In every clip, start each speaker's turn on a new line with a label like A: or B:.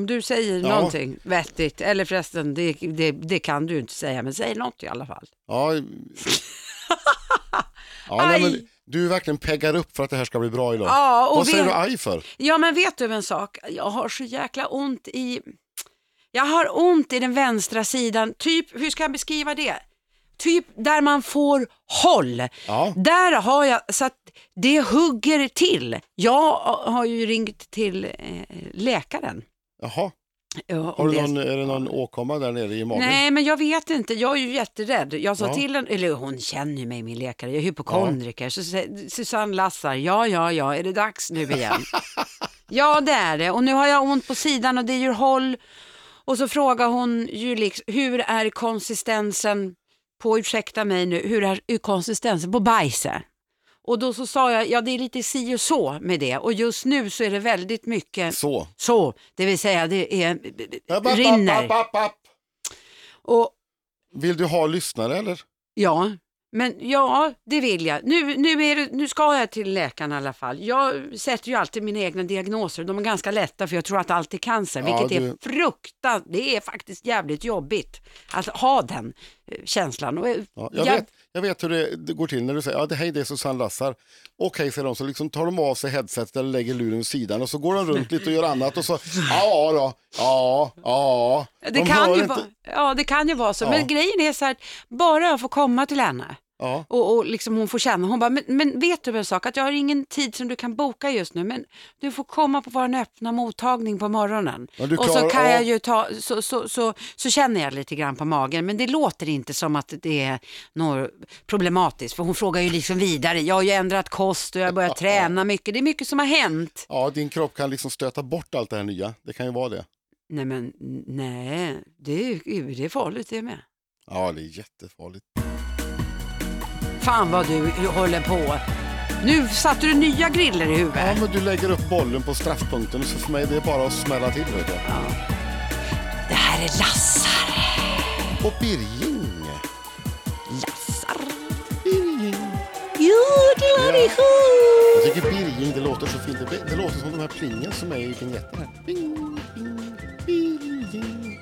A: Om du säger
B: Ja.
A: någonting vettigt, eller förresten, det, det, det kan du inte säga, men säg något i alla fall.
B: Ja, ja nej, men du verkligen peggar upp för att det här ska bli bra idag.
A: Ja, och
B: Vad säger
A: vet-
B: du aj för?
A: Ja, men vet du en sak? Jag har så jäkla ont i... Jag har ont i den vänstra sidan. Typ, hur ska jag beskriva det? Typ där man får håll.
B: Ja.
A: Där har jag, så att det hugger till. Jag har ju ringt till eh, läkaren.
B: Jaha,
A: Ja,
B: har du
A: det-
B: någon, är det någon åkomma där nere i magen?
A: Nej, men jag vet inte. Jag är ju jätterädd. Jag sa
B: Ja.
A: till henne, eller hon känner ju mig, min läkare, jag är hypokondriker. Så säger Susanne Lassar, ja, ja, ja, är det dags nu igen? ja, det är det. Och nu har jag ont på sidan och det gör håll. Och så frågar hon ju liksom, hur är konsistensen på, ursäkta mig nu, hur är konsistensen på bajset? Och då så sa jag, ja det är lite si och så med det. Och just nu så är det väldigt mycket
B: Så.
A: så, det vill säga det är,
B: App, app,
A: rinner.
B: app, app, app.
A: Och
B: Vill du ha lyssnare eller?
A: Ja, men ja, det vill jag. Nu, nu, är det, nu ska jag till läkaren i alla fall. Jag sätter ju alltid mina egna diagnoser. De är ganska lätta för jag tror att allt är cancer,
B: Ja,
A: vilket
B: du-
A: är fruktansvärt. Det är faktiskt jävligt jobbigt att ha den eh, känslan. Och, eh,
B: Ja, jag,
A: jag-
B: vet, jag vet hur det, det går till när du säger ja, det, hej det är Susanne Lassar. Okej säger de så liksom tar de av sig headsetet eller lägger luren vid sidan och så går de runt lite och gör annat och så ja då, ja, ja.
A: Det
B: De
A: kan, ju
B: inte-
A: vara, ja, det kan ju vara så,
B: Ja.
A: men grejen är så här, bara jag får komma till henne
B: Ja,
A: och, och liksom hon får känna, hon bara, men, men vet du en sak, att jag har ingen tid som du kan boka just nu, men du får komma på vår öppna mottagning på morgonen.
B: Ja, du
A: och så
B: klarar
A: kan jag
B: av-
A: ju ta, så, så, så, så känner jag lite grann på magen, men det låter inte som att det är något problematiskt, för hon frågar ju liksom vidare, jag har ju ändrat kost och jag har börjat träna mycket, det är mycket som har hänt.
B: ja, din kropp kan liksom stöta bort allt det här nya. Det kan ju vara det.
A: Nej men nej, det är, det är farligt det med.
B: Ja, det är jättefarligt.
A: Fan vad du håller på. Nu satte du nya griller i
B: Ja,
A: huvudet.
B: men du lägger upp bollen på straffpunkten så för mig det är bara att smälla till. Vet du.
A: Det här är Lassar.
B: Och Birging.
A: Lassar.
B: Birging.
A: Jodelarisho.
B: Jag tycker Birging, det låter så fint. Det, det låter som de här plingen som är i vignetten här. Bing, bing, Birging.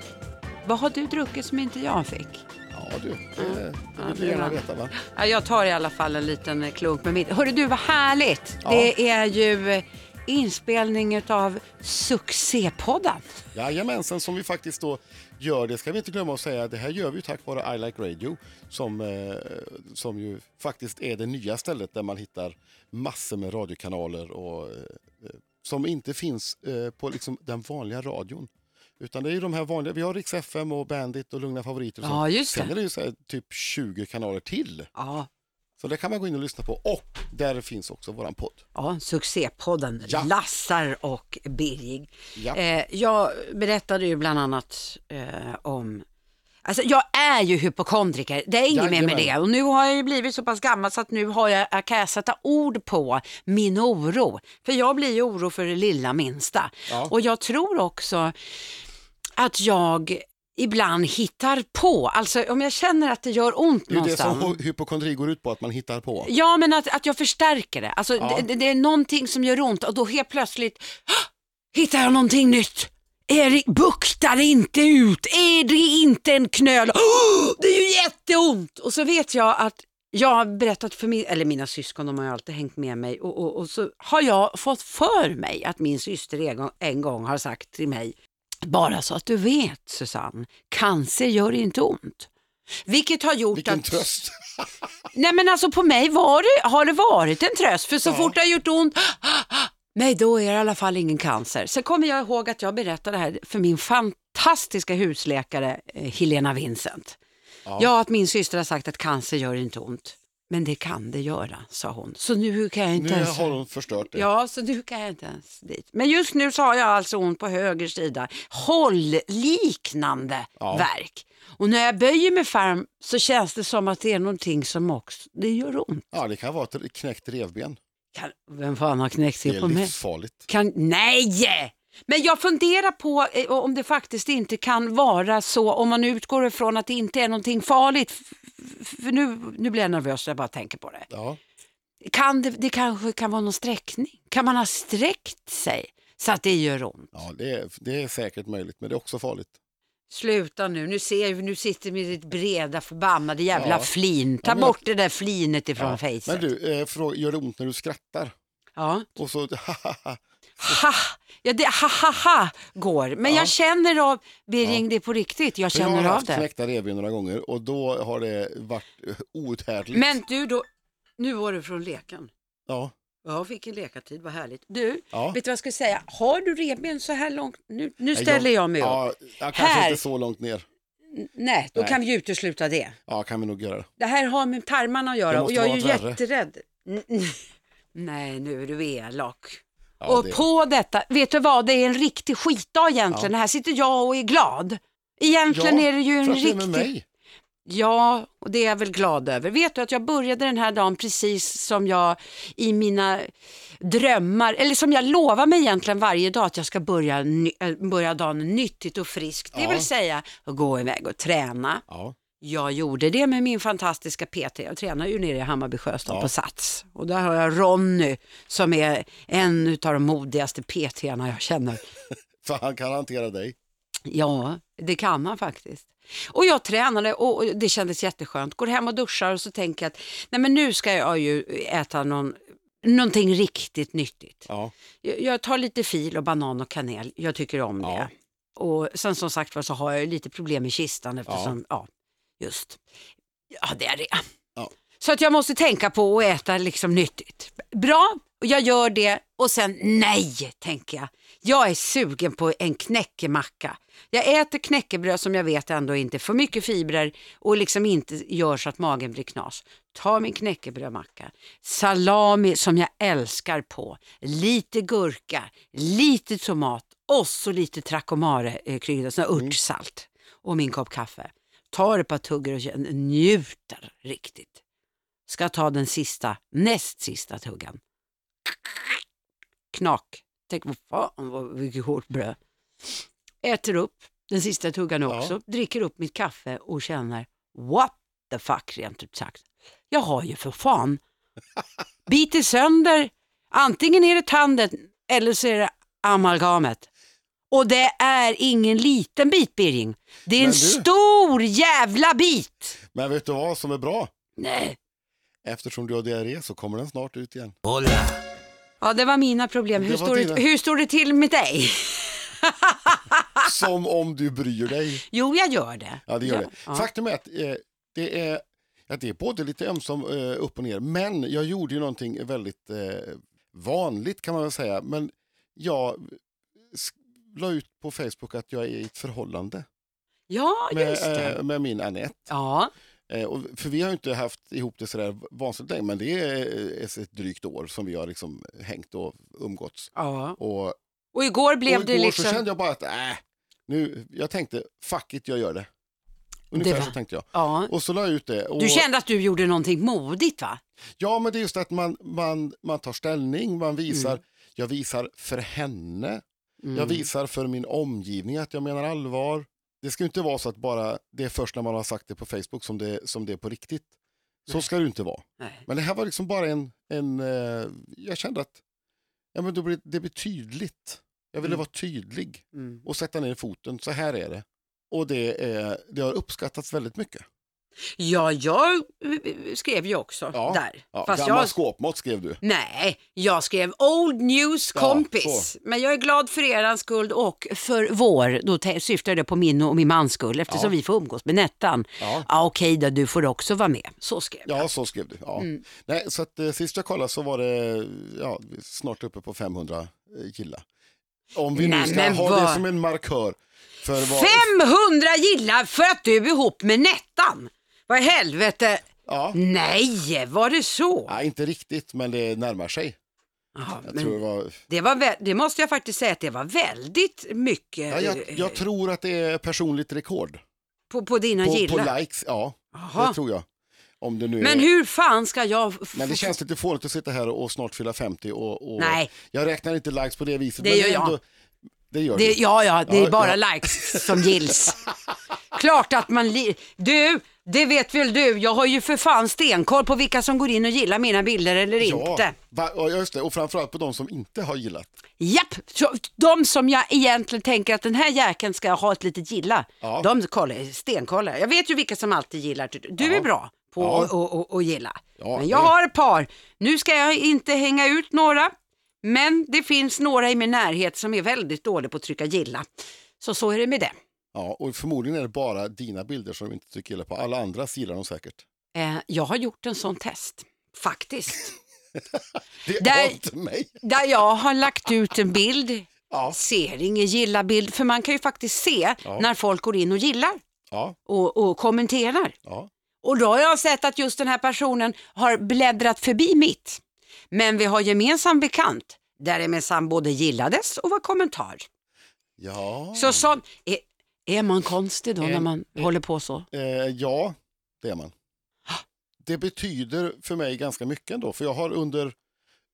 A: Vad har du druckit som inte jag fick?
B: Ja du, det, det
A: Ja,
B: vill gärna veta va?
A: Ja, jag tar i alla fall en liten klunk med mitt. Hörru du, vad härligt.
B: Ja.
A: Det är ju eh, inspelning av succépodden.
B: Jajamensan, som vi faktiskt då gör, det ska vi inte glömma att säga, det här gör vi tack vare I Like Radio som, eh, som ju faktiskt är det nya stället där man hittar massor med radiokanaler och, eh, som inte finns eh, på liksom den vanliga radion. Utan det är ju de här vanliga, vi har Rix FM och Bandit och Lugna Favoriter. och
A: Ja, just det.
B: Sen är det ju så här, typ 20 kanaler till.
A: Ja,
B: Så det kan man gå in och lyssna på. Och där finns också våran podd.
A: ja succépodden
B: Ja.
A: Lassar och Birging.
B: Ja.
A: Eh, jag berättade ju bland annat eh, om Alltså jag är ju hypokondriker, det är inget mer med det. Och nu har jag ju blivit så pass gammal så att nu har jag, jag kan jag sätta ord på min oro. För jag blir ju oro för det lilla minsta.
B: Ja.
A: Och jag tror också att jag ibland hittar på. Alltså om jag känner att det gör ont
B: Det är ju det
A: någonstans.
B: som hy- hypokondri går ut på, att man hittar på.
A: Ja, men att, att jag förstärker det. Alltså,
B: Ja.
A: det, det är någonting som gör ont och då helt plötsligt "Hå! hittar jag någonting nytt. Erik, buktar inte ut. Är det inte en knöl? Åh, det är ju jätteont! Och så vet jag att jag har berättat för min, eller mina syskon, de har ju alltid hängt med mig och, och, och så har jag fått för mig att min syster en gång, en gång har sagt till mig, bara så att du vet Susanne, cancer gör inte ont. Vilket har gjort
B: Vilken
A: att...
B: tröst!
A: Nej men alltså på mig var det, har det varit en tröst för så
B: Ja.
A: fort det har gjort ont, nej då är det i alla fall ingen cancer. Sen kommer jag ihåg att jag berättade det här för min fantastiska husläkare eh, Helena Vincent.
B: Ja.
A: Ja. att min syster har sagt att cancer gör inte ont. Men det kan det göra, sa hon. Så nu kan jag inte
B: Nu
A: ens...
B: har hon förstört det.
A: Ja, så nu kan jag inte ens dit. Men just nu så har jag alltså ont på höger sida. Hållliknande
B: Ja.
A: verk. Och när jag böjer mig fram så känns det som att det är någonting som också, det gör ont.
B: Ja, det kan vara ett knäckt revben.
A: Kan, vem fan har knäckt
B: Det
A: sig
B: är
A: på mig?
B: livsfarligt.
A: Kan, nej! Men jag funderar på eh, om det faktiskt inte kan vara så, om man utgår ifrån att det inte är någonting farligt. För nu, nu blir jag nervös när jag bara tänker på det.
B: Ja.
A: Kan det, det kanske kan vara någon sträckning? Kan man ha sträckt sig? så att det gör ont.
B: Ja, det är, det är säkert möjligt, men det är också farligt.
A: Sluta nu, nu ser vi, nu sitter med ditt breda förbannade jävla
B: Ja.
A: flin. Ta
B: Ja, men-
A: bort det där flinet ifrån
B: Ja.
A: facet.
B: Men du, eh, fråga, gör det ont när du skrattar?
A: Ja.
B: Och så,
A: Ha, ja det ha, ha, ha går. Men
B: Ja.
A: jag känner av, Birging det är på riktigt, jag
B: jag
A: känner
B: har
A: av
B: haft
A: det.
B: knäckta revben några gånger och då har det varit eh, outhärdligt.
A: Men du då, nu var du från leken.
B: Ja,
A: Ja, vilken lekartid, vad härligt. Du,
B: ja.
A: vet du vad jag ska säga? Har du revben så här långt? Nu, nu ställer jag mig upp.
B: Ja, jag kanske
A: Här.
B: inte så långt ner.
A: Nej, då
B: Nej.
A: kan vi utesluta det.
B: Ja, kan vi nog göra.
A: Det här har med tarmarna att
B: Det
A: göra och
B: måste
A: jag är
B: vara
A: ju
B: värre.
A: jätterädd. N- n- Nej, nu är du elak.
B: Ja,
A: och
B: det-
A: på detta, vet du vad, det är en riktig skitdag egentligen. Här sitter jag och är glad. Egentligen är det ju en
B: för att du är med
A: riktig...
B: mig.
A: Ja, och det är jag väl glad över. Vet du att jag började den här dagen precis som jag i mina drömmar, eller som jag lovar mig egentligen varje dag att jag ska börja, äh, börja dagen nyttigt och friskt. Det
B: Ja.
A: vill säga att gå iväg och träna.
B: Ja,
A: Jag gjorde det med min fantastiska PT. Jag tränar ju nere i Hammarby Sjöstad
B: Ja.
A: på Sats. Och där har jag Ronny som är en av de modigaste PT'arna jag känner.
B: för han kan hantera dig.
A: Ja, det kan han faktiskt. Och jag tränade och det kändes jätteskönt. Går hem och duschar och så tänker jag att nej men nu ska jag ju äta någon, någonting riktigt nyttigt.
B: Ja,
A: Jag, jag tar lite fil och banan och kanel. Jag tycker om
B: Ja.
A: det. Och sen som sagt var så har jag lite problem med kistan eftersom, ja, just, ja det är det.
B: Ja.
A: Så att jag måste tänka på att äta liksom nyttigt. Bra, jag gör det och sen nej, tänker jag. Jag är sugen på en knäckemacka. Jag äter knäckebröd som jag vet ändå inte för mycket fibrer och liksom inte gör så att magen blir knas. Ta min knäckebrödmacka, salami som jag älskar på, lite gurka, lite tomat och så lite tracomare-krydda, sån här örtsalt och min kopp kaffe. Tar ett par tuggor och njuter riktigt. Ska ta den sista, näst sista tuggan. Knak. Tänk vad fan vad vilket hårt bröd. Äter upp den sista tuggan
B: Ja.
A: också, dricker upp mitt kaffe och känner what the fuck rent ut sagt. Jag har ju för fan bitit sönder, antingen är det tanden eller så är det amalgamet. Och det är ingen liten bit Birging. Det är en
B: Men du-
A: stor jävla bit.
B: men vet du vad som är bra?
A: Nej.
B: Eftersom du har diarré så kommer den snart ut igen.
A: Ja, det var mina problem.
B: Det
A: Hur
B: var
A: står, det, hur står det till med dig?
B: Som om du bryr dig.
A: Jo, jag gör det.
B: Ja, det gör det.
A: Ja.
B: Faktum är att eh, det är, ja, det är både lite ömsom eh, upp och ner, men jag gjorde ju någonting väldigt eh, vanligt kan man väl säga. Men jag la ut på Facebook att jag är i ett förhållande
A: Ja,
B: med,
A: just det.
B: eh, med min Anette.
A: Ja,
B: Eh, och, för vi har ju inte haft ihop det sådär vansinnigt länge, men det är eh, ett drygt år som vi har liksom hängt och umgåtts.
A: ja.
B: Och,
A: Och igår blev
B: och
A: det
B: igår
A: liksom...
B: så kände jag bara att, äh, nu, jag tänkte, fuck it, jag gör det. Ungefär
A: Det var-
B: så tänkte jag.
A: Ja.
B: Och så la jag ut det. Och,
A: Du kände att du gjorde någonting modigt va?
B: Ja, men det är just att man, man, man tar ställning, man visar,
A: Mm.
B: jag visar för henne,
A: Mm.
B: jag visar för min omgivning att jag menar allvar. Det ska inte vara så att bara det är först när man har sagt det på Facebook som det, som det är på riktigt. Så
A: Nej.
B: ska det inte vara.
A: Nej.
B: Men det här var liksom bara en, en eh, jag kände att ja, men det, blir, det blir tydligt. Jag ville
A: Mm.
B: vara tydlig
A: Mm.
B: och sätta ner foten, så här är det. Och det, är, det har uppskattats väldigt mycket.
A: Ja, jag eh, skrev ju också
B: Ja.
A: där.
B: Ja,
A: Fast
B: gammal
A: jag...
B: skåpmat skrev du.
A: Nej, jag skrev Old News
B: Ja,
A: kompis. Men jag är glad för eran skull och för vår. Då syftar det på min och min mans skull eftersom
B: Ja.
A: vi får umgås med Nettan.
B: Ja.
A: Ja, okej då, du får också vara med. Så skrev jag.
B: Ja, så skrev du. Ja.
A: Mm.
B: Nej, så att, eh, sist jag kollade så var det ja, snart uppe på 500 eh, gillar. Om vi
A: Nej,
B: nu ska ha
A: vad-
B: det som en markör. Vad,
A: 500 gillar för att du är ihop med Nettan. Vad i helvete?
B: ja,
A: Nej, var det så?
B: ja, inte riktigt, men det närmar sig.
A: Ja,
B: Jag
A: men
B: tror det, var,
A: det, var det måste jag faktiskt säga att det var väldigt mycket
B: ja, jag,
A: eh,
B: jag tror att det är personligt rekord.
A: på, på dina
B: På,
A: gillar.
B: på likes, ja.
A: Jaha.
B: Det tror jag. Om det nu
A: Men
B: är...
A: hur fan ska jag...
B: Men det känns lite fånigt att sitta här och snart fylla 50 och, och
A: Nej.
B: jag räknar inte likes på det viset.
A: Det
B: men
A: gör jag.
B: Ändå, det gör
A: Det,
B: du.
A: ja, ja, det är
B: Ja,
A: bara
B: ja.
A: likes som gills. Klart att man... Li- du, Det vet väl du, jag har ju för fan stenkoll på vilka som går in och gillar mina bilder eller inte.
B: va, ja, just det. och framförallt på de som inte har gillat.
A: Japp, så de som jag egentligen tänker att den här jäkeln ska ha ett litet gilla,
B: Ja.
A: de kollar, stenkollar. Jag vet ju vilka som alltid gillar. Du är bra på
B: Ja.
A: att och, och, och gilla.
B: Ja,
A: Men jag
B: det-
A: har ett par. Nu ska jag inte hänga ut några, men det finns några i min närhet som är väldigt dåliga på att trycka gilla. Så så är det med det.
B: Ja, och förmodligen är det bara dina bilder som de inte tycker illa på. Alla andras gillar de säkert.
A: Eh, jag har gjort en sån test, faktiskt.
B: Det
A: Där-
B: inte mig.
A: Där jag har lagt ut en bild,
B: Ja,
A: ser ingen gilla-bild, för man kan ju faktiskt se
B: Ja.
A: när folk går in och gillar
B: ja,
A: och, och kommenterar. Och då har jag sett att just den här personen har bläddrat förbi mitt. Men vi har gemensam bekant där minsann både gillades och var kommentar.
B: ja.
A: Så sån, är, man konstig då när
B: En-
A: man håller på så?
B: Eh, ja, det är man. Det betyder för mig ganska mycket ändå, för jag har under,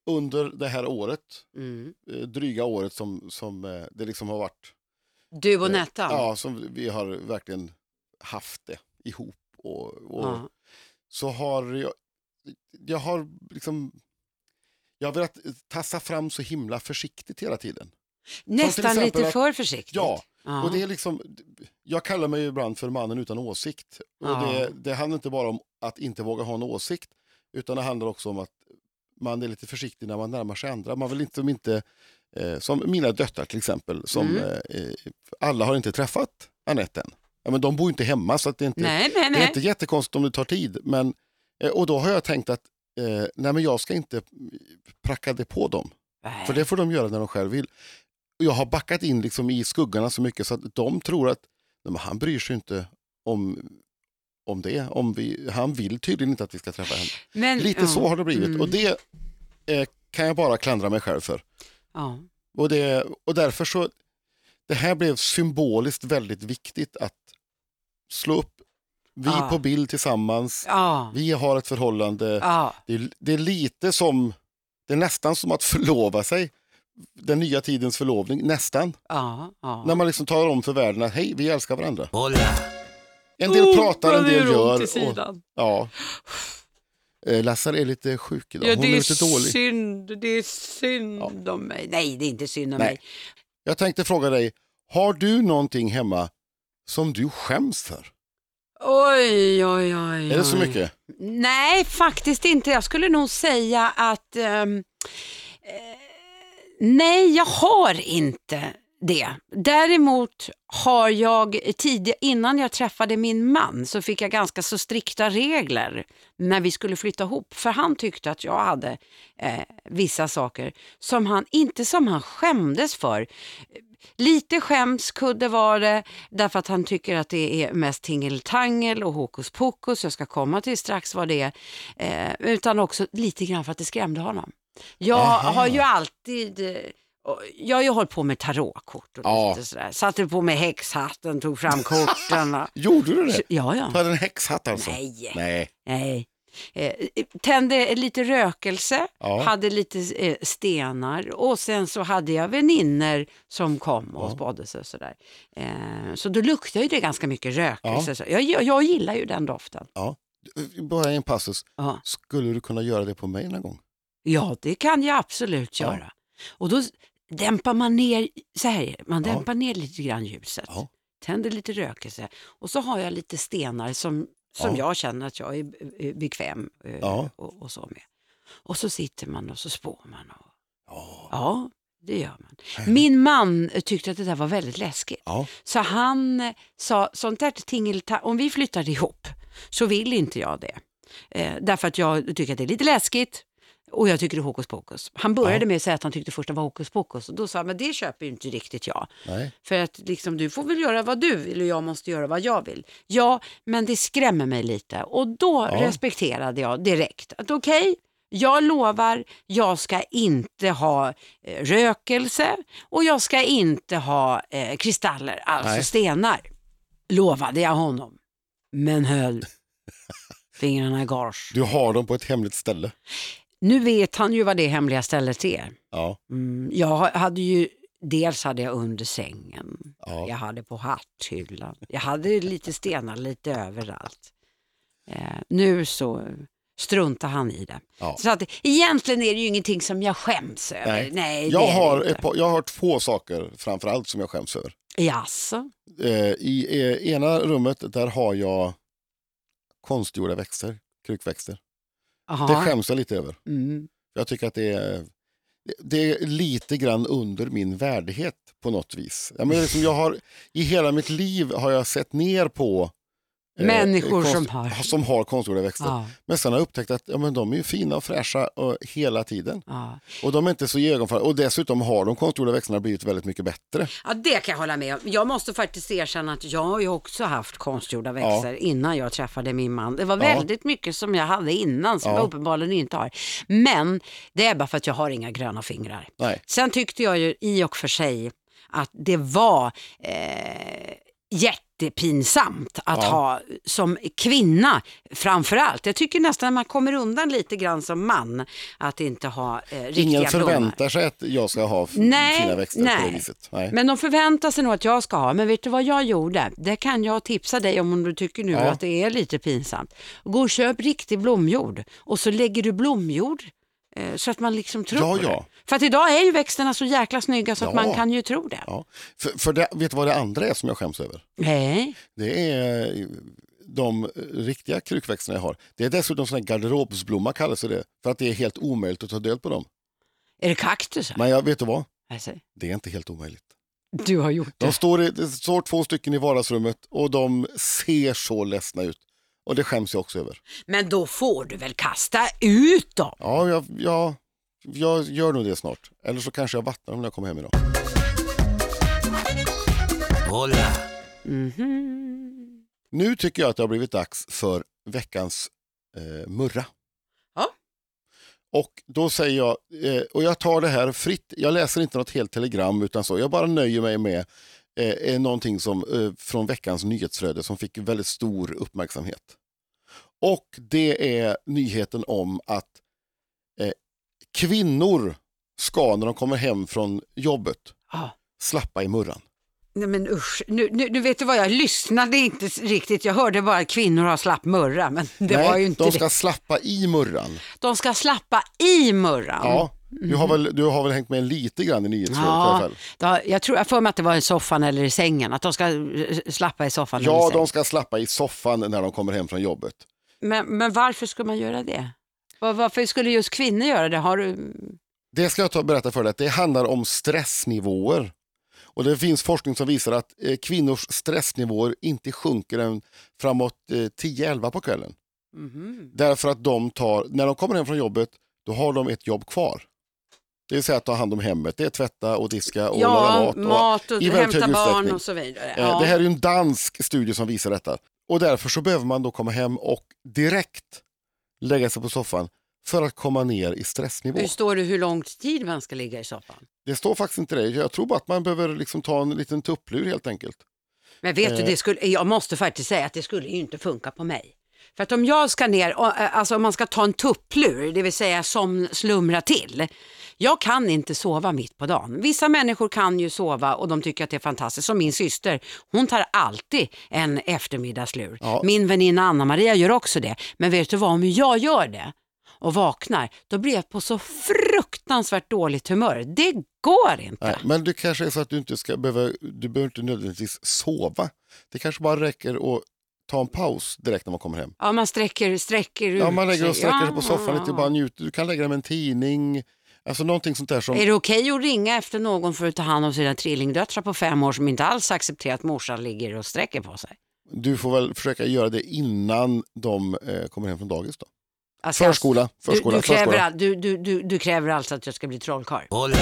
B: under det här året,
A: Mm.
B: eh, dryga året som, som eh, det liksom har varit,
A: Du och Nettan?
B: ja, som vi har verkligen haft det ihop. Och, och så har jag, jag har liksom, jag har velat tassa fram så himla försiktigt hela tiden.
A: Nästan
B: exempel
A: lite för försiktigt.
B: Ja,
A: Ja.
B: Och det är liksom, jag kallar mig ibland för mannen utan åsikt. Och
A: Ja.
B: det, det handlar inte bara om att inte våga ha en åsikt, utan det handlar också om att man är lite försiktig när man närmar sig andra. Man vill inte, som, inte eh, som mina döttrar till exempel, som
A: Mm.
B: eh, eh, alla har inte träffat Anette än. Ja, men de bor inte hemma så det, är inte,
A: nej, nej,
B: det är
A: nej.
B: inte jättekonstigt om det tar tid. Men, eh, och då har jag tänkt att eh, nej, men jag ska inte pracka det på dem.
A: Nej.
B: För det får de göra när de själv vill. Jag har backat in liksom i skuggarna så mycket så att de tror att nej, han bryr sig inte om, om det. Om vi, han vill tydligen inte att vi ska träffa henne.
A: Men,
B: Lite
A: ja.
B: så har det blivit
A: Mm.
B: och det eh, kan jag bara klandra mig själv för.
A: Ja.
B: Och, det, och därför så, det här blev symboliskt väldigt viktigt att slå upp. Vi
A: Ja.
B: på bild tillsammans,
A: Ja.
B: vi har ett förhållande.
A: Ja.
B: Det är, det är lite som, det är nästan som att förlova sig. Den nya tidens förlovning, nästan.
A: Ja. Ja.
B: När man liksom talar om för världen att hej, vi älskar varandra.
C: Hola.
B: En del
A: Oh,
B: pratar, en del
A: gör
B: Och, ja. Eh, Lassar är lite sjuk idag,
A: Ja,
B: hon
A: det
B: är
A: är
B: lite dålig.
A: synd, det är synd om mig. Nej, det är inte synd om
B: Nej.
A: mig.
B: Jag tänkte fråga dig, har du någonting hemma som du skäms för?
A: Oj, oj, oj.
B: Är det så
A: oj.
B: mycket?
A: Nej, faktiskt inte. Jag skulle nog säga att ehm, eh, nej, jag har inte det. Däremot har jag tidigare, innan jag träffade min man, så fick jag ganska så strikta regler när vi skulle flytta ihop. För han tyckte att jag hade eh, vissa saker som han, inte som han skämdes för. Lite skämskudde var det därför att han tycker att det är mest tingeltangel och hokus pokus. Jag ska komma till strax vad det är. Eh, utan också lite grann för att det skrämde honom. Jag
B: Aha.
A: har ju alltid jag har ju hållit på med tarotkort och
B: Ja.
A: lite sådär. Satte på mig häxhatten, tog fram korten.
B: Gjorde du det?
A: Ja, ja.
B: Du hade en häxhatt alltså?
A: Nej.
B: Nej.
A: Nej. Eh, tände lite rökelse,
B: Ja.
A: hade lite eh, stenar och sen så hade jag vänner som kom och
B: Ja.
A: spådde sig och sådär. Eh, så då luktade ju det ganska mycket rökelse.
B: Ja.
A: Jag, jag, jag gillar ju den doften.
B: Ja. Bara en passus. Skulle du kunna göra det på mig någon gång?
A: Ja, det kan jag absolut
B: Ja.
A: göra. Och då dämpar man ner, så här, man
B: Ja.
A: dämpar ner lite grann ljuset.
B: Ja.
A: Tänder lite rökelse och så har jag lite stenar som, som
B: Ja.
A: jag känner att jag är eh, bekväm eh,
B: Ja.
A: och, och så med. Och så sitter man och så spår man. Och,
B: Ja.
A: ja, det gör man. Min man eh, tyckte att det där var väldigt läskigt.
B: Ja.
A: Så han sa, sånt där tingelta om vi flyttar ihop så vill inte jag det. Eh, därför att jag tycker att det är lite läskigt och jag tycker det är hokus pokus. Han började
B: Ja.
A: med att säga att han tyckte först det var hokus pokus och då sa jag, men det köper ju inte riktigt jag.
B: Nej.
A: För att liksom, du får väl göra vad du vill och jag måste göra vad jag vill. Ja, men det skrämmer mig lite och då
B: Ja.
A: respekterade jag direkt att okej, jag lovar, jag ska inte ha eh, rökelse och jag ska inte ha eh, kristaller, alltså
B: Nej.
A: stenar. Lovade jag honom, men höll fingrarna i gage.
B: Du har dem på ett hemligt ställe.
A: Nu vet han ju vad det hemliga stället är.
B: Ja.
A: Mm, jag hade ju, dels hade jag under sängen,
B: Ja.
A: jag hade på hatthyllan, jag hade lite stenar lite överallt. Eh, nu så struntar han i det.
B: Ja.
A: Så att egentligen är det ju ingenting som jag skäms över.
B: Nej.
A: Nej,
B: Jag har, par, jag har två saker framför allt som jag skäms över.
A: Jaså?
B: Eh, I eh, ena rummet där har jag konstgjorda växter, krukväxter.
A: Jaha.
B: Det skäms jag lite över.
A: Mm.
B: Jag tycker att det är, det är lite grann under min värdighet på något vis. Jag, menar, liksom, jag har, I hela mitt liv har jag sett ner på
A: Människor
B: konst-
A: som har.
B: som har konstgjorda växter.
A: Ja,
B: Men sen har jag upptäckt att ja, men de är fina och fräscha och, hela tiden.
A: ja.
B: Och de är inte så iögonfallande. Och dessutom har de konstgjorda växterna blivit väldigt mycket bättre.
A: ja, det kan jag hålla med om. Jag måste faktiskt erkänna att jag har ju också haft konstgjorda växter innan jag träffade min man. Det var
B: Ja.
A: väldigt mycket som jag hade innan som
B: Ja.
A: jag uppenbarligen inte har. Men det är bara för att jag har inga gröna fingrar.
B: Nej.
A: Sen tyckte jag ju i och för sig att det var eh, jättepinsamt att
B: Ja.
A: ha som kvinna framför allt. Jag tycker nästan att man kommer undan lite grann som man att inte ha eh, riktiga
B: Ingen förväntar sig att jag ska ha
A: Nej,
B: fina växter på
A: nej.
B: det viset. Nej.
A: Men de förväntar sig nog att jag ska ha. Men vet du vad jag gjorde? Det kan jag tipsa dig om om du tycker nu
B: Ja.
A: att det är lite pinsamt. Gå och köp riktig blomjord och så lägger du blomjord eh, så att man liksom tror
B: Ja, ja.
A: För att idag är ju växterna så jäkla snygga så att
B: Ja.
A: man kan ju tro det.
B: Ja. För, för det, vet du vad det andra är som jag skäms över?
A: Nej.
B: Det är de riktiga krukväxterna jag har. Det är dessutom sån här garderobsblomma kallas det. För att det är helt omöjligt att ta död på dem.
A: Är det kaktusar?
B: Men jag vet du vad?
A: Alltså,
B: Det är inte helt omöjligt.
A: du har gjort
B: De
A: det.
B: står, i, det står två stycken i vardagsrummet och de ser så ledsna ut. Och det skäms jag också över.
A: Men då får du väl kasta ut dem?
B: Ja, jag, jag, jag gör nog det snart. Eller så kanske jag vattnar dem när jag kommer hem idag.
C: Hola.
A: Mhm.
B: Nu tycker jag att det har blivit dags för veckans eh, murra.
A: Ja.
B: Och då säger jag, eh, och jag tar det här fritt, jag läser inte något helt telegram utan så, jag bara nöjer mig med eh, eh, någonting som, eh, från veckans nyhetsflöde som fick väldigt stor uppmärksamhet. Och det är nyheten om att eh, kvinnor ska när de kommer hem från jobbet
A: Ja.
B: slappa i murran.
A: Nej men usch, nu, nu, nu vet du vad, jag lyssnade inte riktigt. Jag hörde bara att kvinnor har slapp murra, men det
B: Nej,
A: var ju inte
B: de
A: det.
B: ska slappa i murran.
A: De ska slappa i murran.
B: Ja, du har, väl, du har väl hängt med lite grann i nyhetsflödet i
A: Ja, då, jag tror jag för mig att det var i soffan eller i sängen, att de ska eh, slappa i soffan eller i
B: Ja,
A: sängen.
B: de ska slappa i soffan när de kommer hem från jobbet.
A: Men, men varför ska man göra det? Var, varför skulle just kvinnor göra det? Har du...
B: Det ska jag ta och berätta för dig, att det handlar om stressnivåer. Och det finns forskning som visar att eh, kvinnors stressnivåer inte sjunker än framåt eh, 10-11 på kvällen.
A: Mhm.
B: Därför att de tar, när de kommer hem från jobbet, då har de ett jobb kvar. Det vill säga att ta hand om hemmet, det är tvätta och diska och laga
A: Ja,
B: mat.
A: mat och,
B: i väldigt
A: hämta
B: hög
A: barn och så vidare.
B: Eh,
A: Ja.
B: Det här är en dansk studie som visar detta. Och därför så behöver man då komma hem och direkt lägga sig på soffan för att komma ner i stressnivå.
A: Hur står det hur lång tid man ska ligga i soffan?
B: Det står faktiskt inte det. Jag tror bara att man behöver liksom ta en liten tupplur helt enkelt.
A: Men vet du,
B: Eh.
A: det skulle, jag måste faktiskt säga att det skulle ju inte funka på mig. För att om jag ska ner, eh, alltså om man ska ta en tupplur, det vill säga som slumra till. Jag kan inte sova mitt på dagen. Vissa människor kan ju sova och de tycker att det är fantastiskt. Som min syster, hon tar alltid en eftermiddagslur.
B: Ja.
A: Min väninna Anna-Maria gör också det. Men vet du vad, om jag gör det och vaknar, då blir jag på så fruktansvärt dåligt humör. Det går inte.
B: Nej, men det kanske är så att du inte ska behöva, du behöver inte nödvändigtvis sova. Det kanske bara räcker att ta en paus direkt när man kommer hem.
A: Ja, man sträcker, sträcker ut
B: Ja, man lägger och sträcker sig
A: Ja,
B: på soffan lite och bara njuter. Du kan lägga dig med en tidning, alltså någonting sånt där som...
A: Är det okej att ringa efter någon för att ta hand om sina trillingdöttrar på fem år som inte alls accepterar att morsan ligger och sträcker på sig?
B: Du får väl försöka göra det innan de eh, kommer hem från dagis då.
A: Alltså,
B: Förskola,
A: Du,
B: förskola,
A: du, kräver,
B: förskola.
A: all- du, du, du, du kräver alltså att jag ska bli trollkarl?
C: Hola.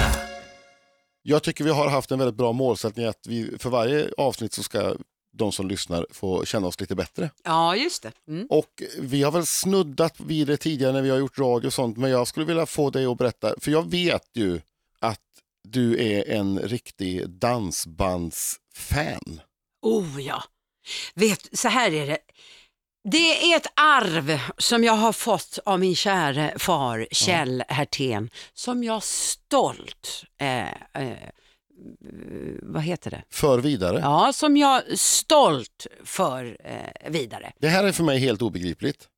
B: Jag tycker vi har haft en väldigt bra målsättning att vi för varje avsnitt så ska de som lyssnar få känna oss lite bättre.
A: Ja, just det. Mm.
B: Och vi har väl snuddat vid det tidigare när vi har gjort radio och sånt, men jag skulle vilja få dig att berätta, för jag vet ju att du är en riktig dansbandsfan.
A: Oh ja. Vet, så här är det. Det är ett arv som jag har fått av min käre far Kjell Hertén som jag stolt eh, eh, vad heter det?
B: För vidare.
A: Ja, som jag stolt för eh, vidare.
B: Det här är för mig helt obegripligt.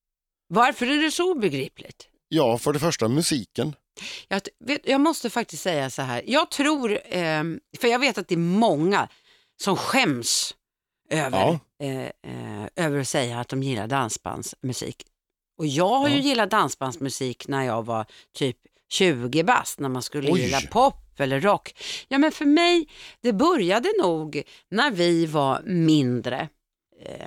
A: Varför är det så obegripligt?
B: Ja, för det första musiken.
A: Jag, vet, jag måste faktiskt säga så här, jag tror, eh, för jag vet att det är många som skäms över,
B: Ja.
A: eh, eh, över att säga att de gillar dansbandsmusik. Och jag har ju
B: Ja.
A: gillat dansbandsmusik när jag var typ 20 bast, när man skulle
B: Oj.
A: gilla pop rock. Ja men för mig, det började nog när vi var mindre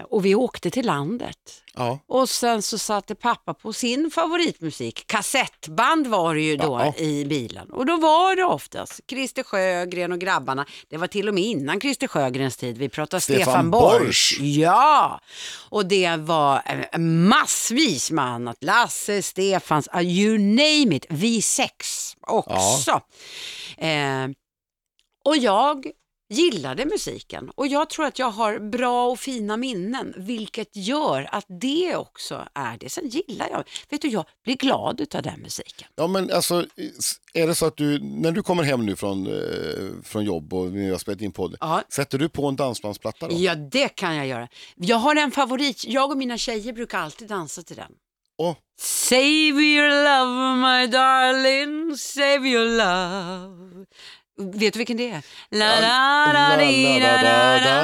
A: och vi åkte till landet.
B: Ja.
A: Och sen så satte pappa på sin favoritmusik, kassettband var det ju då
B: Ja.
A: i bilen. Och då var det oftast Christer Sjögren och grabbarna. Det var till och med innan Christer Sjögrens tid. Vi pratade Stefan,
B: Stefan
A: Borsch. Ja, och det var eh, massvis med annat. Lasse, Stefans, uh, you name it. Vi sex också. Eh, och jag gillade musiken och jag tror att jag har bra och fina minnen vilket gör att det också är det. Sen gillar jag, vet du jag blir glad utav den musiken.
B: Ja, men alltså, är det så att du, när du kommer hem nu från, eh, från jobb och vi har spelat in podd,
A: Ja.
B: sätter du på en dansbandsplatta då?
A: Ja det kan jag göra. Jag har en favorit, jag och mina tjejer brukar alltid dansa till den.
B: Åh,
A: Save your love my darling, save your love. Vet du vilken det är? La la la di, da, da, da,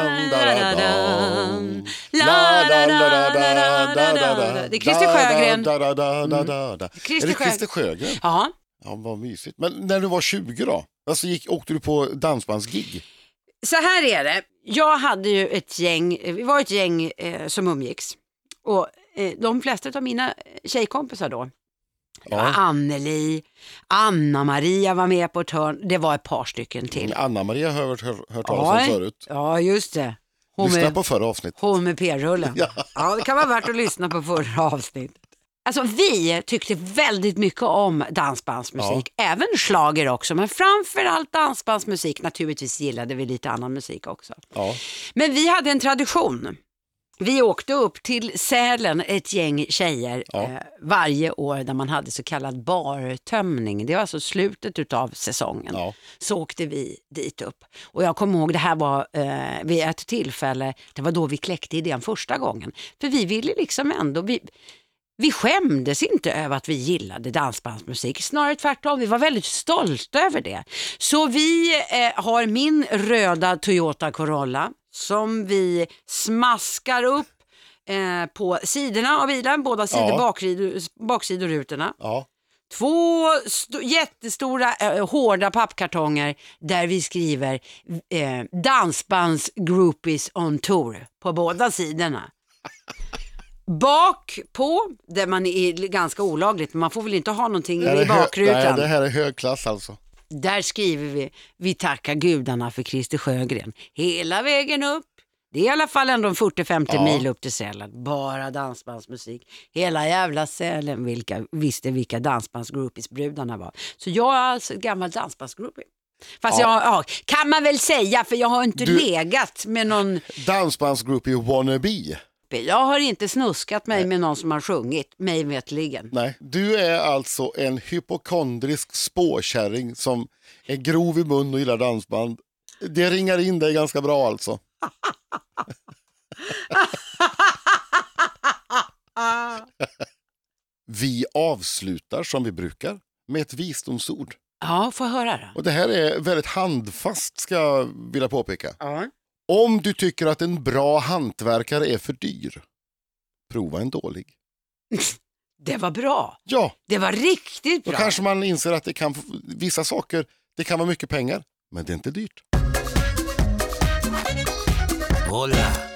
A: da. Det är Christer Sjögren. Christer
B: Är det Christer Sjögren?
A: Ja,
B: Ja, vad mysigt. Men när du var 20 då? Alltså gick, åkte du på dansbandsgig?
A: så här är det. Jag hade ju ett gäng, vi var ett gäng eh, som umgicks. Och eh, de flesta av mina tjejkompisar då,
B: Ja.
A: Anneli, Anna-Maria var med på ett hörn, det var ett par stycken till.
B: Anna-Maria har jag hört, hört, hört talas om förut.
A: Ja, just det. Hon
B: Lyssna
A: med,
B: på förra avsnittet.
A: hon med p-rullen.
B: Ja.
A: Ja. det kan vara värt att lyssna på förra avsnittet. Alltså vi tyckte väldigt mycket om dansbandsmusik, även slager också, men framförallt dansbandsmusik. Naturligtvis gillade vi lite annan musik också.
B: Ja.
A: Men vi hade en tradition. Vi åkte upp till Sälen, ett gäng tjejer,
B: Ja.
A: eh, varje år där man hade så kallad bartömning. Det var alltså slutet av säsongen.
B: Ja.
A: Så åkte vi dit upp. Och jag kommer ihåg, det här var eh, vid ett tillfälle, det var då vi kläckte idén första gången. För vi ville liksom ändå, vi, vi skämdes inte över att vi gillade dansbandsmusik, snarare tvärtom. Vi var väldigt stolta över det. Så vi eh, har min röda Toyota Corolla som vi smaskar upp eh, på sidorna av bilen, båda sidor
B: Ja.
A: baksidor, baksidorrutorna.
B: Ja.
A: Två st- jättestora eh, hårda pappkartonger där vi skriver eh, dansbands groupies on tour på båda sidorna. Bak på, där man är ganska olagligt, men man får väl inte ha någonting i
B: är hö-
A: bakrutan.
B: Nej, det här är högklass alltså.
A: Där skriver vi, vi tackar gudarna för Christer Sjögren. Hela vägen upp. Det är i alla fall ändå en 40-50
B: Ja.
A: mil upp till Sälen. Bara dansbandsmusik. Hela jävla Sälen vilka, visste vilka dansbandsgroupies-brudarna var. Så jag är alltså ett gammalt dansbandsgroupie. Fast
B: Ja.
A: jag, ja, kan man väl säga, för jag har inte
B: Du-
A: legat med någon,
B: Dansbandsgroupie wannabe.
A: Jag har inte snuskat mig med någon som har sjungit, mig vetligen.
B: Nej, du är alltså en hypokondrisk spåkärring som är grov i mun och gillar dansband. Det ringar in dig ganska bra alltså. Vi avslutar som vi brukar med ett visdomsord.
A: Ja, få höra då.
B: Och det här är väldigt handfast ska jag vilja påpeka.
A: Ja.
B: Om du tycker att en bra hantverkare är för dyr, prova en dålig.
A: Det var bra.
B: Ja,
A: Det var riktigt
B: då
A: bra.
B: kanske man inser att det kan, vissa saker, det kan vara mycket pengar, men det är inte dyrt.
C: Hola.